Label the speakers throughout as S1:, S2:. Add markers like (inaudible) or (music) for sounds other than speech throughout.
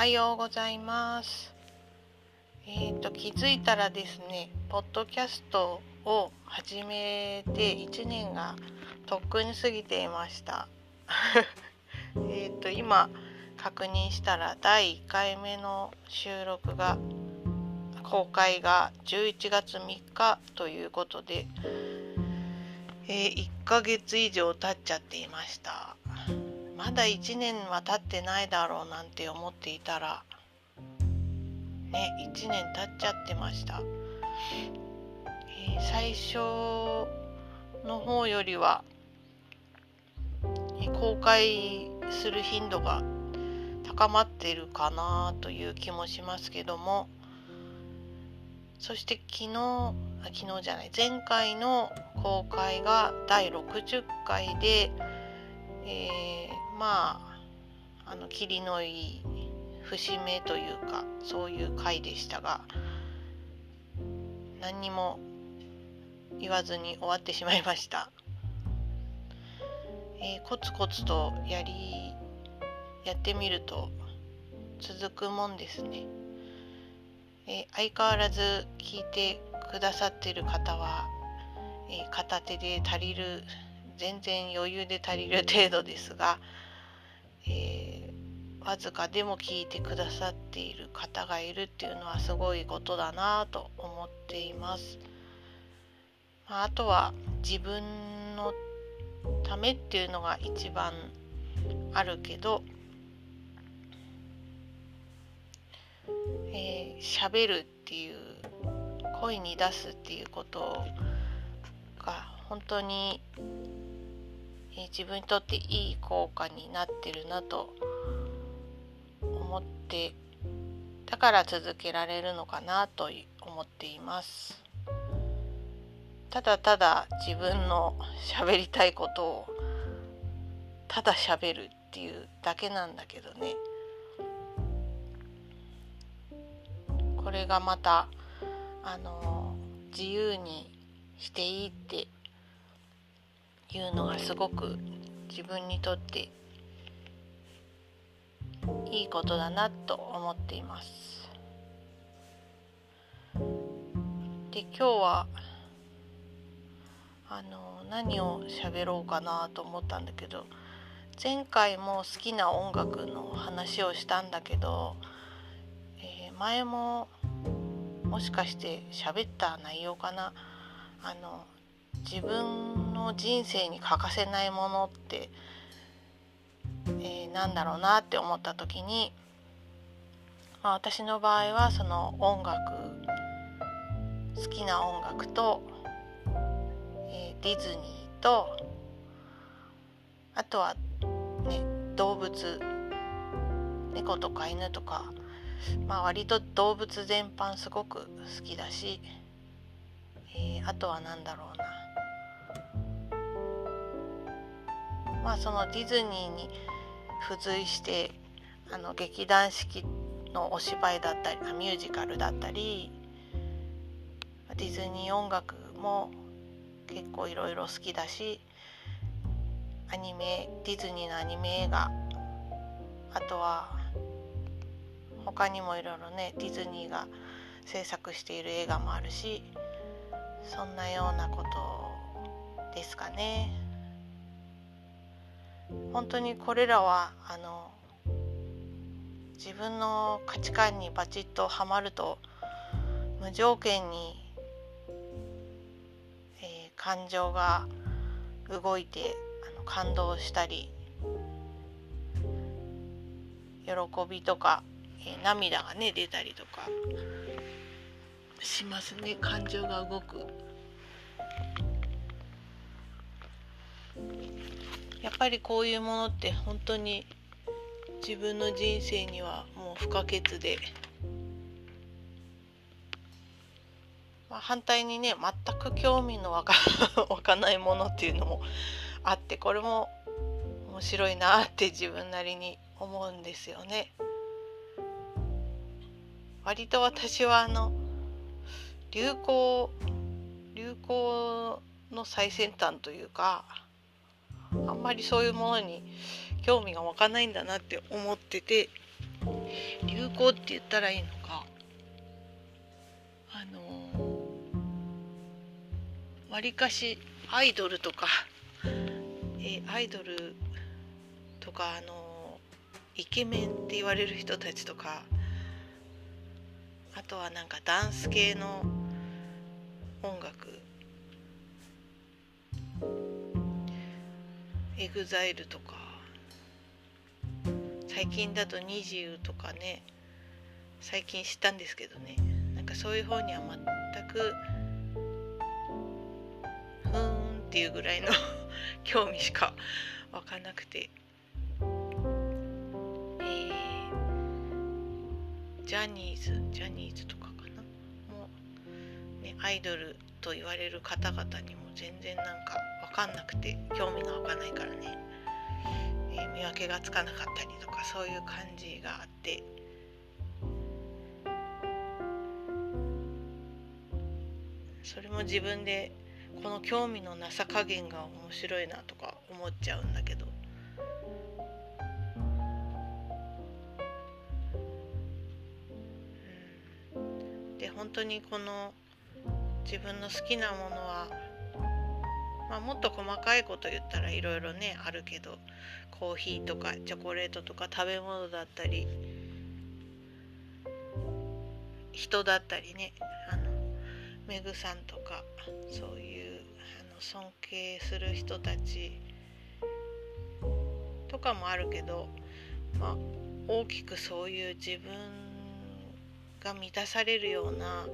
S1: はようございます。えっ、と気づいたらですね、ポッドキャストを始めて1年がとっくに過ぎていました。(laughs) えっと今確認したら第1回目の収録が公開が11月3日ということで、えー1ヶ月以上経っちゃっていました。まだ1年は経ってないだろうなんて思っていたらね1年経っちゃってました、えー最初の方よりは、公開する頻度が高まっているかなという気もしますけどもそして昨日昨日じゃない前回の公開が第60回で、えまああの霧のいい節目というかそういう回でしたが何にも言わずに終わってしまいました、えーコツコツとやりやってみると続くもんですね、えー相変わらず聞いてくださってる方は、えー片手で足りる全然余裕で足りる程度ですが、わずかでも聞いてくださっている方がいるっていうのはすごいことだなと思っています。まあ、あとは自分のためっていうのが一番あるけどえー喋るっていう声に出すっていうことが本当に、えー自分にとっていい効果になってるなと思ってだから続けられるのかなと思っています。ただただ自分の喋りたいことをただ喋るっていうだけなんだけどね。これがまたあの自由にしていいっていうのがすごく自分にとっていいことだなと思っています。で今日はあの何を喋ろうかなと思ったんだけど前回も好きな音楽の話をしたんだけど、えー前ももしかして喋った内容かなあの自分の人生に欠かせないものって、えーなんだろうなって思った時に、まあ、私の場合はその音楽好きな音楽と、えーディズニーとあとは、ね、動物猫とか犬とか、まあ、割と動物全般すごく好きだし、えーあとは何だろうな。まあそのディズニーに付随してあの劇団四季のお芝居だったりミュージカルだったりディズニー音楽も結構いろいろ好きだしアニメディズニーのアニメ映画あとは他にもいろいろねディズニーが制作している映画もあるしそんなようなことですかね。本当にこれらはあの自分の価値観にバチッとはまると無条件に、えー感情が動いてあの感動したり喜びとか、えー涙がね出たりとかしますね感情が動く。やっぱりこういうものって本当に自分の人生にはもう不可欠で、まあ、反対にね全く興味のわか湧かないものっていうのもあってこれも面白いなって自分なりに思うんですよね。割と私はあの流行流行の最先端というかあんまりそういうものに興味が湧かないんだなって思ってて流行って言ったらいいのかあのわりかしアイドルとか、えアイドルとかあのイケメンって言われる人たちとかあとはなんかダンス系の音楽エグザイルとか。最近だと20とかね。最近知ったんですけどね。なんかそういう方には全くふーんっていうぐらいの (laughs) 興味しか湧かなくて、え、ジャニーズジャニーズとかかな。もう、ね、アイドルと言われる方々にも全然なんか分かんなくて興味が湧かないからね、えー、見分けがつかなかったりとかそういう感じがあって。それも自分でこの興味のなさ加減が面白いなとか思っちゃうんだけど。うん。で本当にこの自分の好きなものは、まあ、もっと細かいこと言ったらいろいろねあるけどコーヒーとかチョコレートとか食べ物だったり人だったりねあのメグさんとかそういうあの尊敬する人たちとかもあるけど、まあ、大きくそういう自分が満たされるような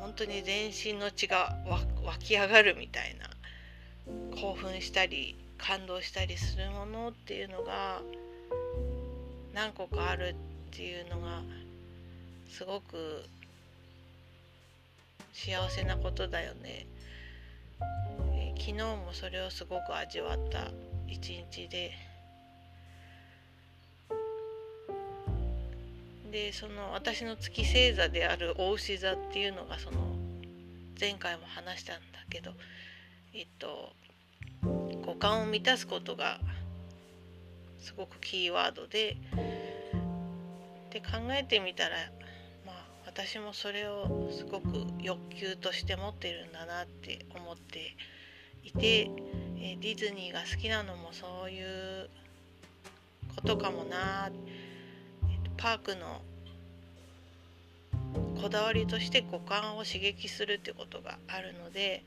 S1: 本当に全身の血が湧き上がるみたいな興奮したり感動したりするものっていうのが何個かあるっていうのがすごく幸せなことだよね、え、昨日もそれをすごく味わった一日で。でその私の月星座であるお牛座っていうのがその前回も話したんだけどえっと五感を満たすことがすごくキーワードでで考えてみたらまあ私もそれをすごく欲求として持ってるんだなって思っていて、えディズニーが好きなのもそういうことかもな、パークのこだわりとして五感を刺激するってことがあるので、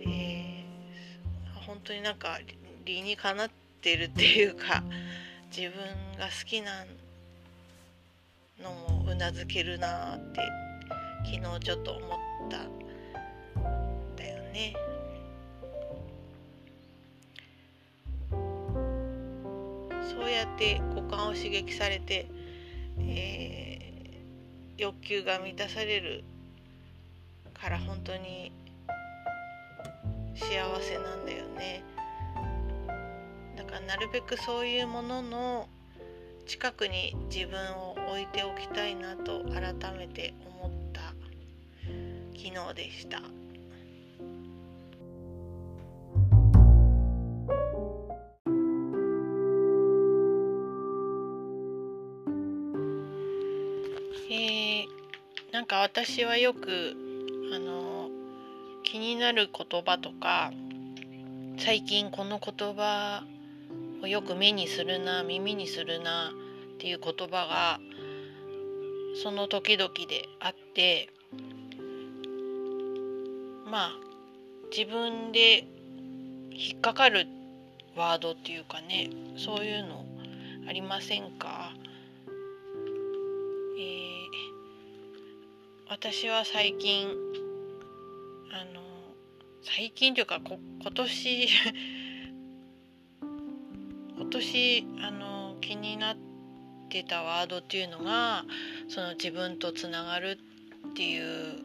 S1: えー、本当になんか理にかなってるっていうか自分が好きなのもうなずけるなって昨日ちょっと思ったんだよね。そうやって五感を刺激されて、えー、欲求が満たされるから本当に幸せなんだよね。だからなるべくそういうものの近くに自分を置いておきたいなと改めて思った昨日でした。か私はよくあの気になる言葉とか最近この言葉をよく目にするな耳にするなっていう言葉がその時々であってまあ自分で引っかかるワードっていうかねそういうのありませんか、私は最近あの最近というかこ今年 (laughs) 今年あの気になってたワードっていうのがその自分とつながるっていう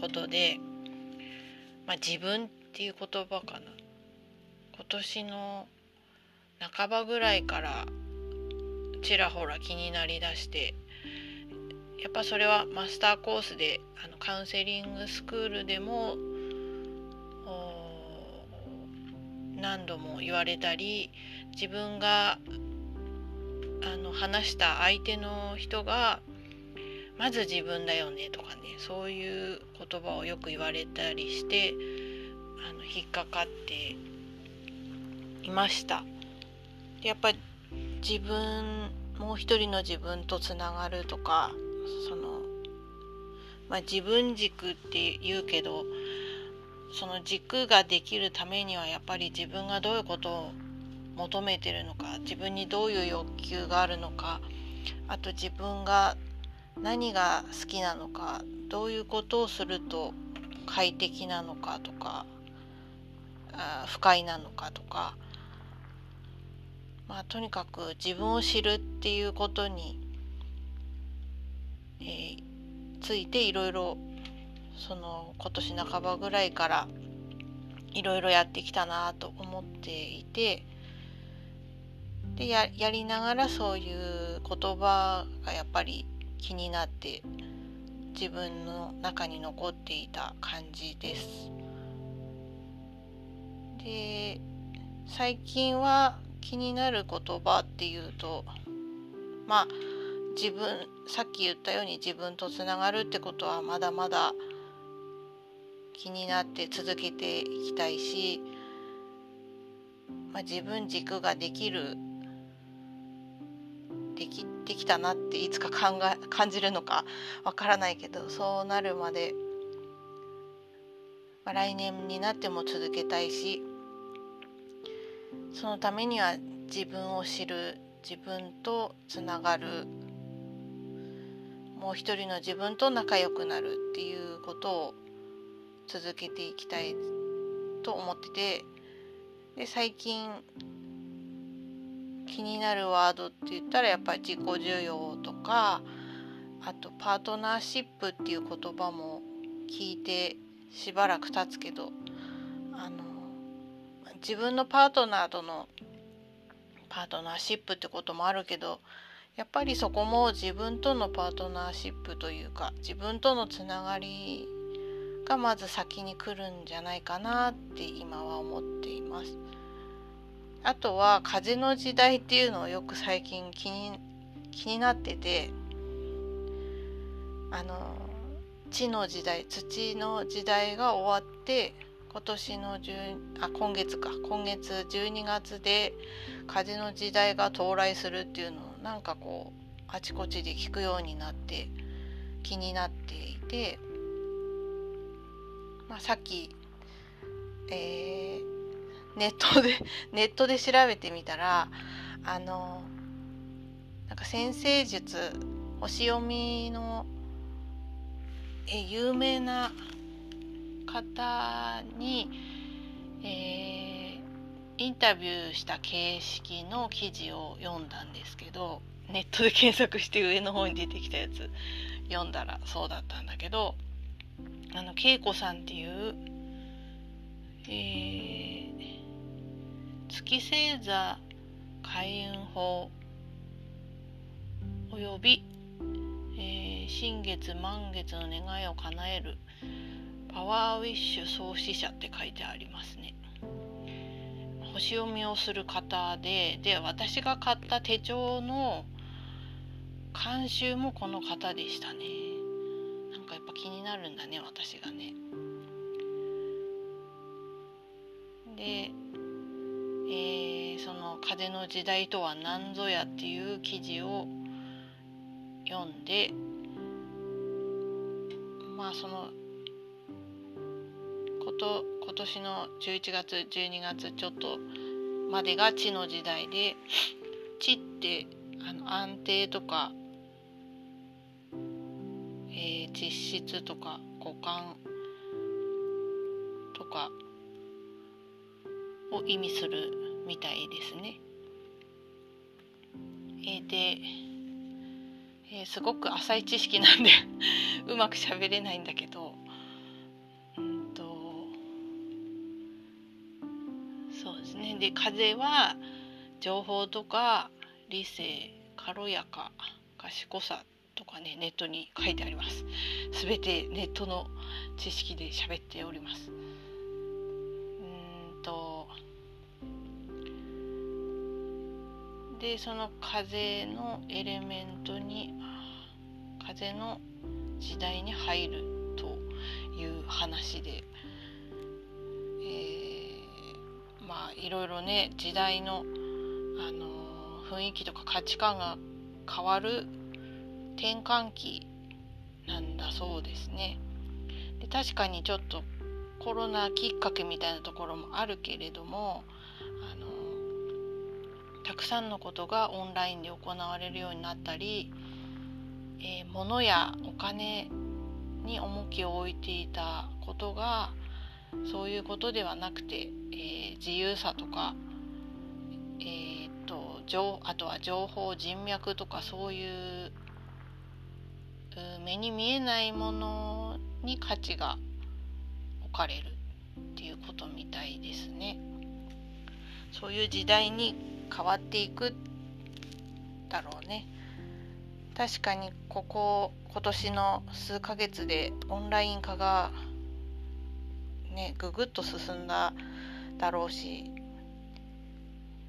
S1: ことで、まあ、自分っていう言葉かな。今年の半ばぐらいからちらほら気になりだしてやっぱそれはマスターコースであのカウンセリングスクールでも何度も言われたり自分があの話した相手の人がまず自分だよねとかねそういう言葉をよく言われたりしてあの引っかかっていました。やっぱ自分もう一人の自分とつながるとかその、まあ、自分軸って言うけどその軸ができるためにはやっぱり自分がどういうことを求めてるのか自分にどういう欲求があるのかあと自分が何が好きなのかどういうことをすると快適なのかとか不快なのかとか。まあとにかく自分を知るっていうことに、えー、ついていろいろその今年半ばぐらいからいろいろやってきたなと思っていてでややりながらそういう言葉がやっぱり気になって自分の中に残っていた感じです。で最近は気になる言葉っていうとまあ自分さっき言ったように自分とつながるってことはまだまだ気になって続けていきたいし、まあ、自分軸ができるできできたなっていつか考え感じるのかわからないけどそうなるまで、まあ、来年になっても続けたいしそのためには自分を知る自分とつながるもう一人の自分と仲良くなるっていうことを続けていきたいと思っててで最近気になるワードって言ったらやっぱり自己需要とかあとパートナーシップっていう言葉も聞いてしばらく経つけどあの自分のパートナーとのパートナーシップってこともあるけどやっぱりそこも自分とのパートナーシップというか自分とのつながりがまず先に来るんじゃないかなって今は思っています。あとは風の時代っていうのをよく最近気に気になっててあの地の時代土の時代が終わって今年の10あ今月か今月12月で風の時代が到来するっていうのをなんかこうあちこちで聞くようになって気になっていてまあ、さっき、えー、ネットで (laughs) ネットで調べてみたらあのなんか先生術星読みのえ有名な方に、えー、インタビューした形式の記事を読んだんですけどネットで検索して上の方に出てきたやつ読んだらそうだったんだけどあの恵子さんっていう、えー、月星座開運法および、えー、新月満月の願いを叶えるパワーウィッシュ創始者って書いてありますね。星読みをする方でで私が買った手帳の監修もこの方でしたねなん。かやっぱ気になるんだね私がね。で、えー、その「風の時代とは何ぞや」っていう記事を読んでまあそのと今年の11月12月ちょっとまでが地の時代で地ってあの安定とかえー、実質とか五感とかを意味するみたいですね。えー、で、えー、すごく浅い知識なんでうまく喋れないんだけど、で風は情報とか理性軽やか賢さとかねネットに書いてあります。すべてネットの知識で喋っております。うんとでその風のエレメントに風の時代に入るという話で、まあいろいろね時代の、あの雰囲気とか価値観が変わる転換期なんだそうですね。で確かにちょっとコロナきっかけみたいなところもあるけれどもあのたくさんのことがオンラインで行われるようになったり、えー、物やお金に重きを置いていたことがそういうことではなくて、えー、自由さとか、えー、っとあとは情報人脈とかそういう目に見えないものに価値が置かれるっていうことみたいですね。そういう時代に変わっていくだろうね。確かにここ今年の数ヶ月でオンライン化がねぐぐっと進んだだろうし、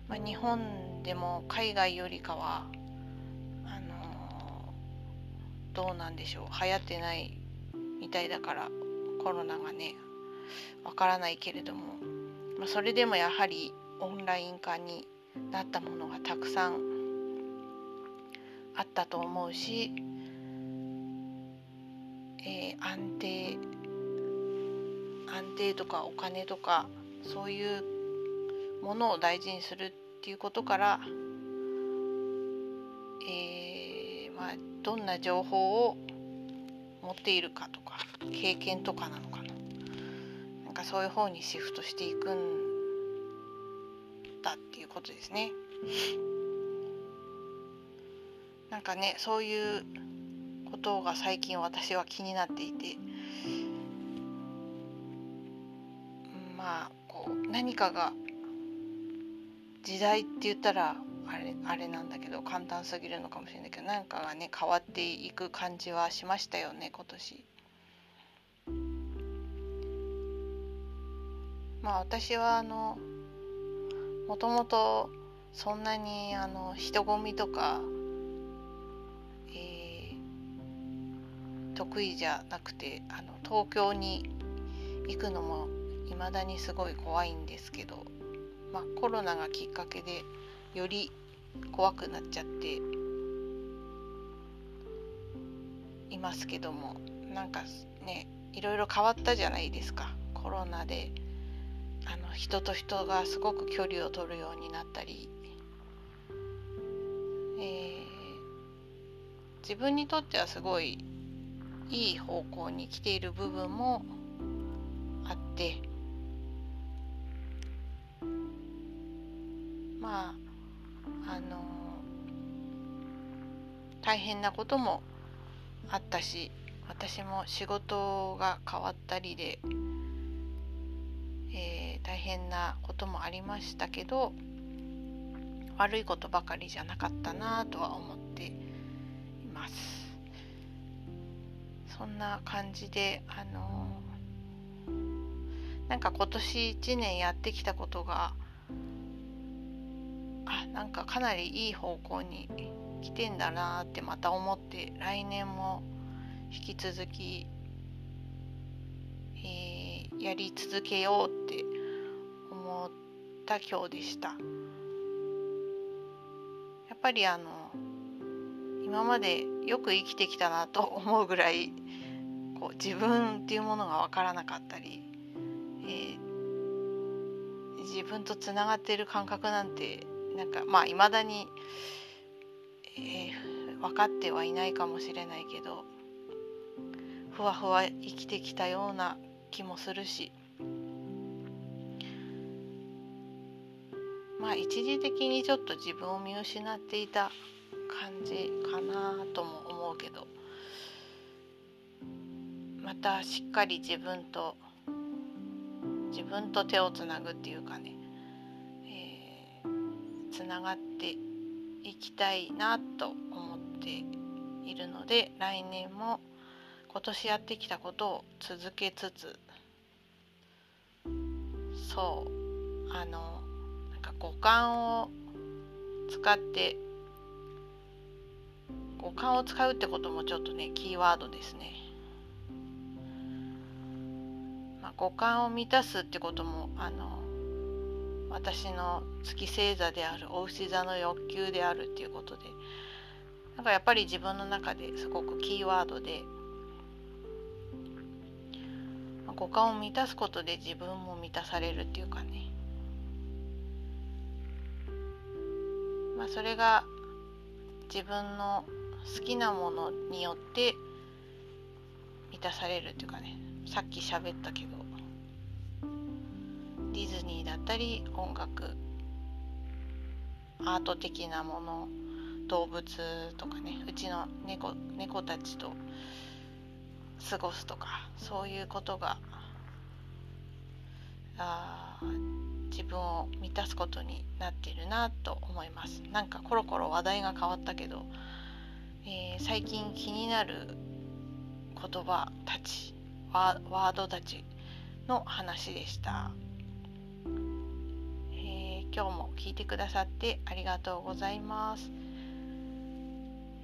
S1: まあ、日本でも海外よりかはあのどうなんでしょう流行ってないみたいだからコロナがねわからないけれども、まあ、それでもやはりオンライン化になったものがたくさんあったと思うし、えー、安定安定とかお金とかそういうものを大事にするっていうことから、えー、まあどんな情報を持っているかとか経験とかなのかななんかそういう方にシフトしていくんだっていうことですね。なんかねそういうことが最近私は気になっていて何かが時代って言ったらあれあれなんだけど簡単すぎるのかもしれないけどなんかがね変わっていく感じはしましたよね今年。まあ私はあのもともとそんなにあの人混みとか、えー、得意じゃなくてあの東京に行くのもいまだにすごい怖いんですけど、まあ、コロナがきっかけでより怖くなっちゃっていますけどもなんかねいろいろ変わったじゃないですか。コロナであの人と人がすごく距離を取るようになったり、えー、自分にとってはすごいいい方向に来ている部分もあってまああの大変なこともあったし私も仕事が変わったりで、えー、大変なこともありましたけど悪いことばかりじゃなかったなとは思っています。そんな感じであのなんか今年1年やってきたことがあなんかかなりいい方向に来てんだなってまた思って来年も引き続き、えー、やり続けようって思った今日でした。やっぱりあの今までよく生きてきたなと思うぐらいこう自分っていうものが分からなかったり、えー、自分とつながってる感覚なんてなんかまあいまだに、えー、分かってはいないかもしれないけどふわふわ生きてきたような気もするし。まあ一時的にちょっと自分を見失っていた感じかなとも思うけど。またしっかり自分と自分と手をつなぐっていうかね。つながっていきたいなと思っているので来年も今年やってきたことを続けつつそうあのなんか五感を使って五感を使うってこともちょっとねキーワードですね。まあ、五感を満たすってこともあの私の月星座であるお牛座の欲求であるっていうことで。なんかやっぱり自分の中ですごくキーワードで、五感を満たすことで自分も満たされるっていうかね。まあそれが自分の好きなものによって満たされるっていうかね。さっき喋ったけど。ディズニーだったり音楽アート的なもの動物とかねうちの猫猫たちと過ごすとかそういうことがあ自分を満たすことになっているなと思いますなんかコロコロ話題が変わったけど、えー、最近気になる言葉たちワードたちの話でした。今日も聞いてくださってありがとうございます。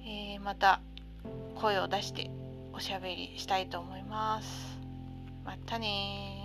S1: えー、また声を出しておしゃべりしたいと思います。またね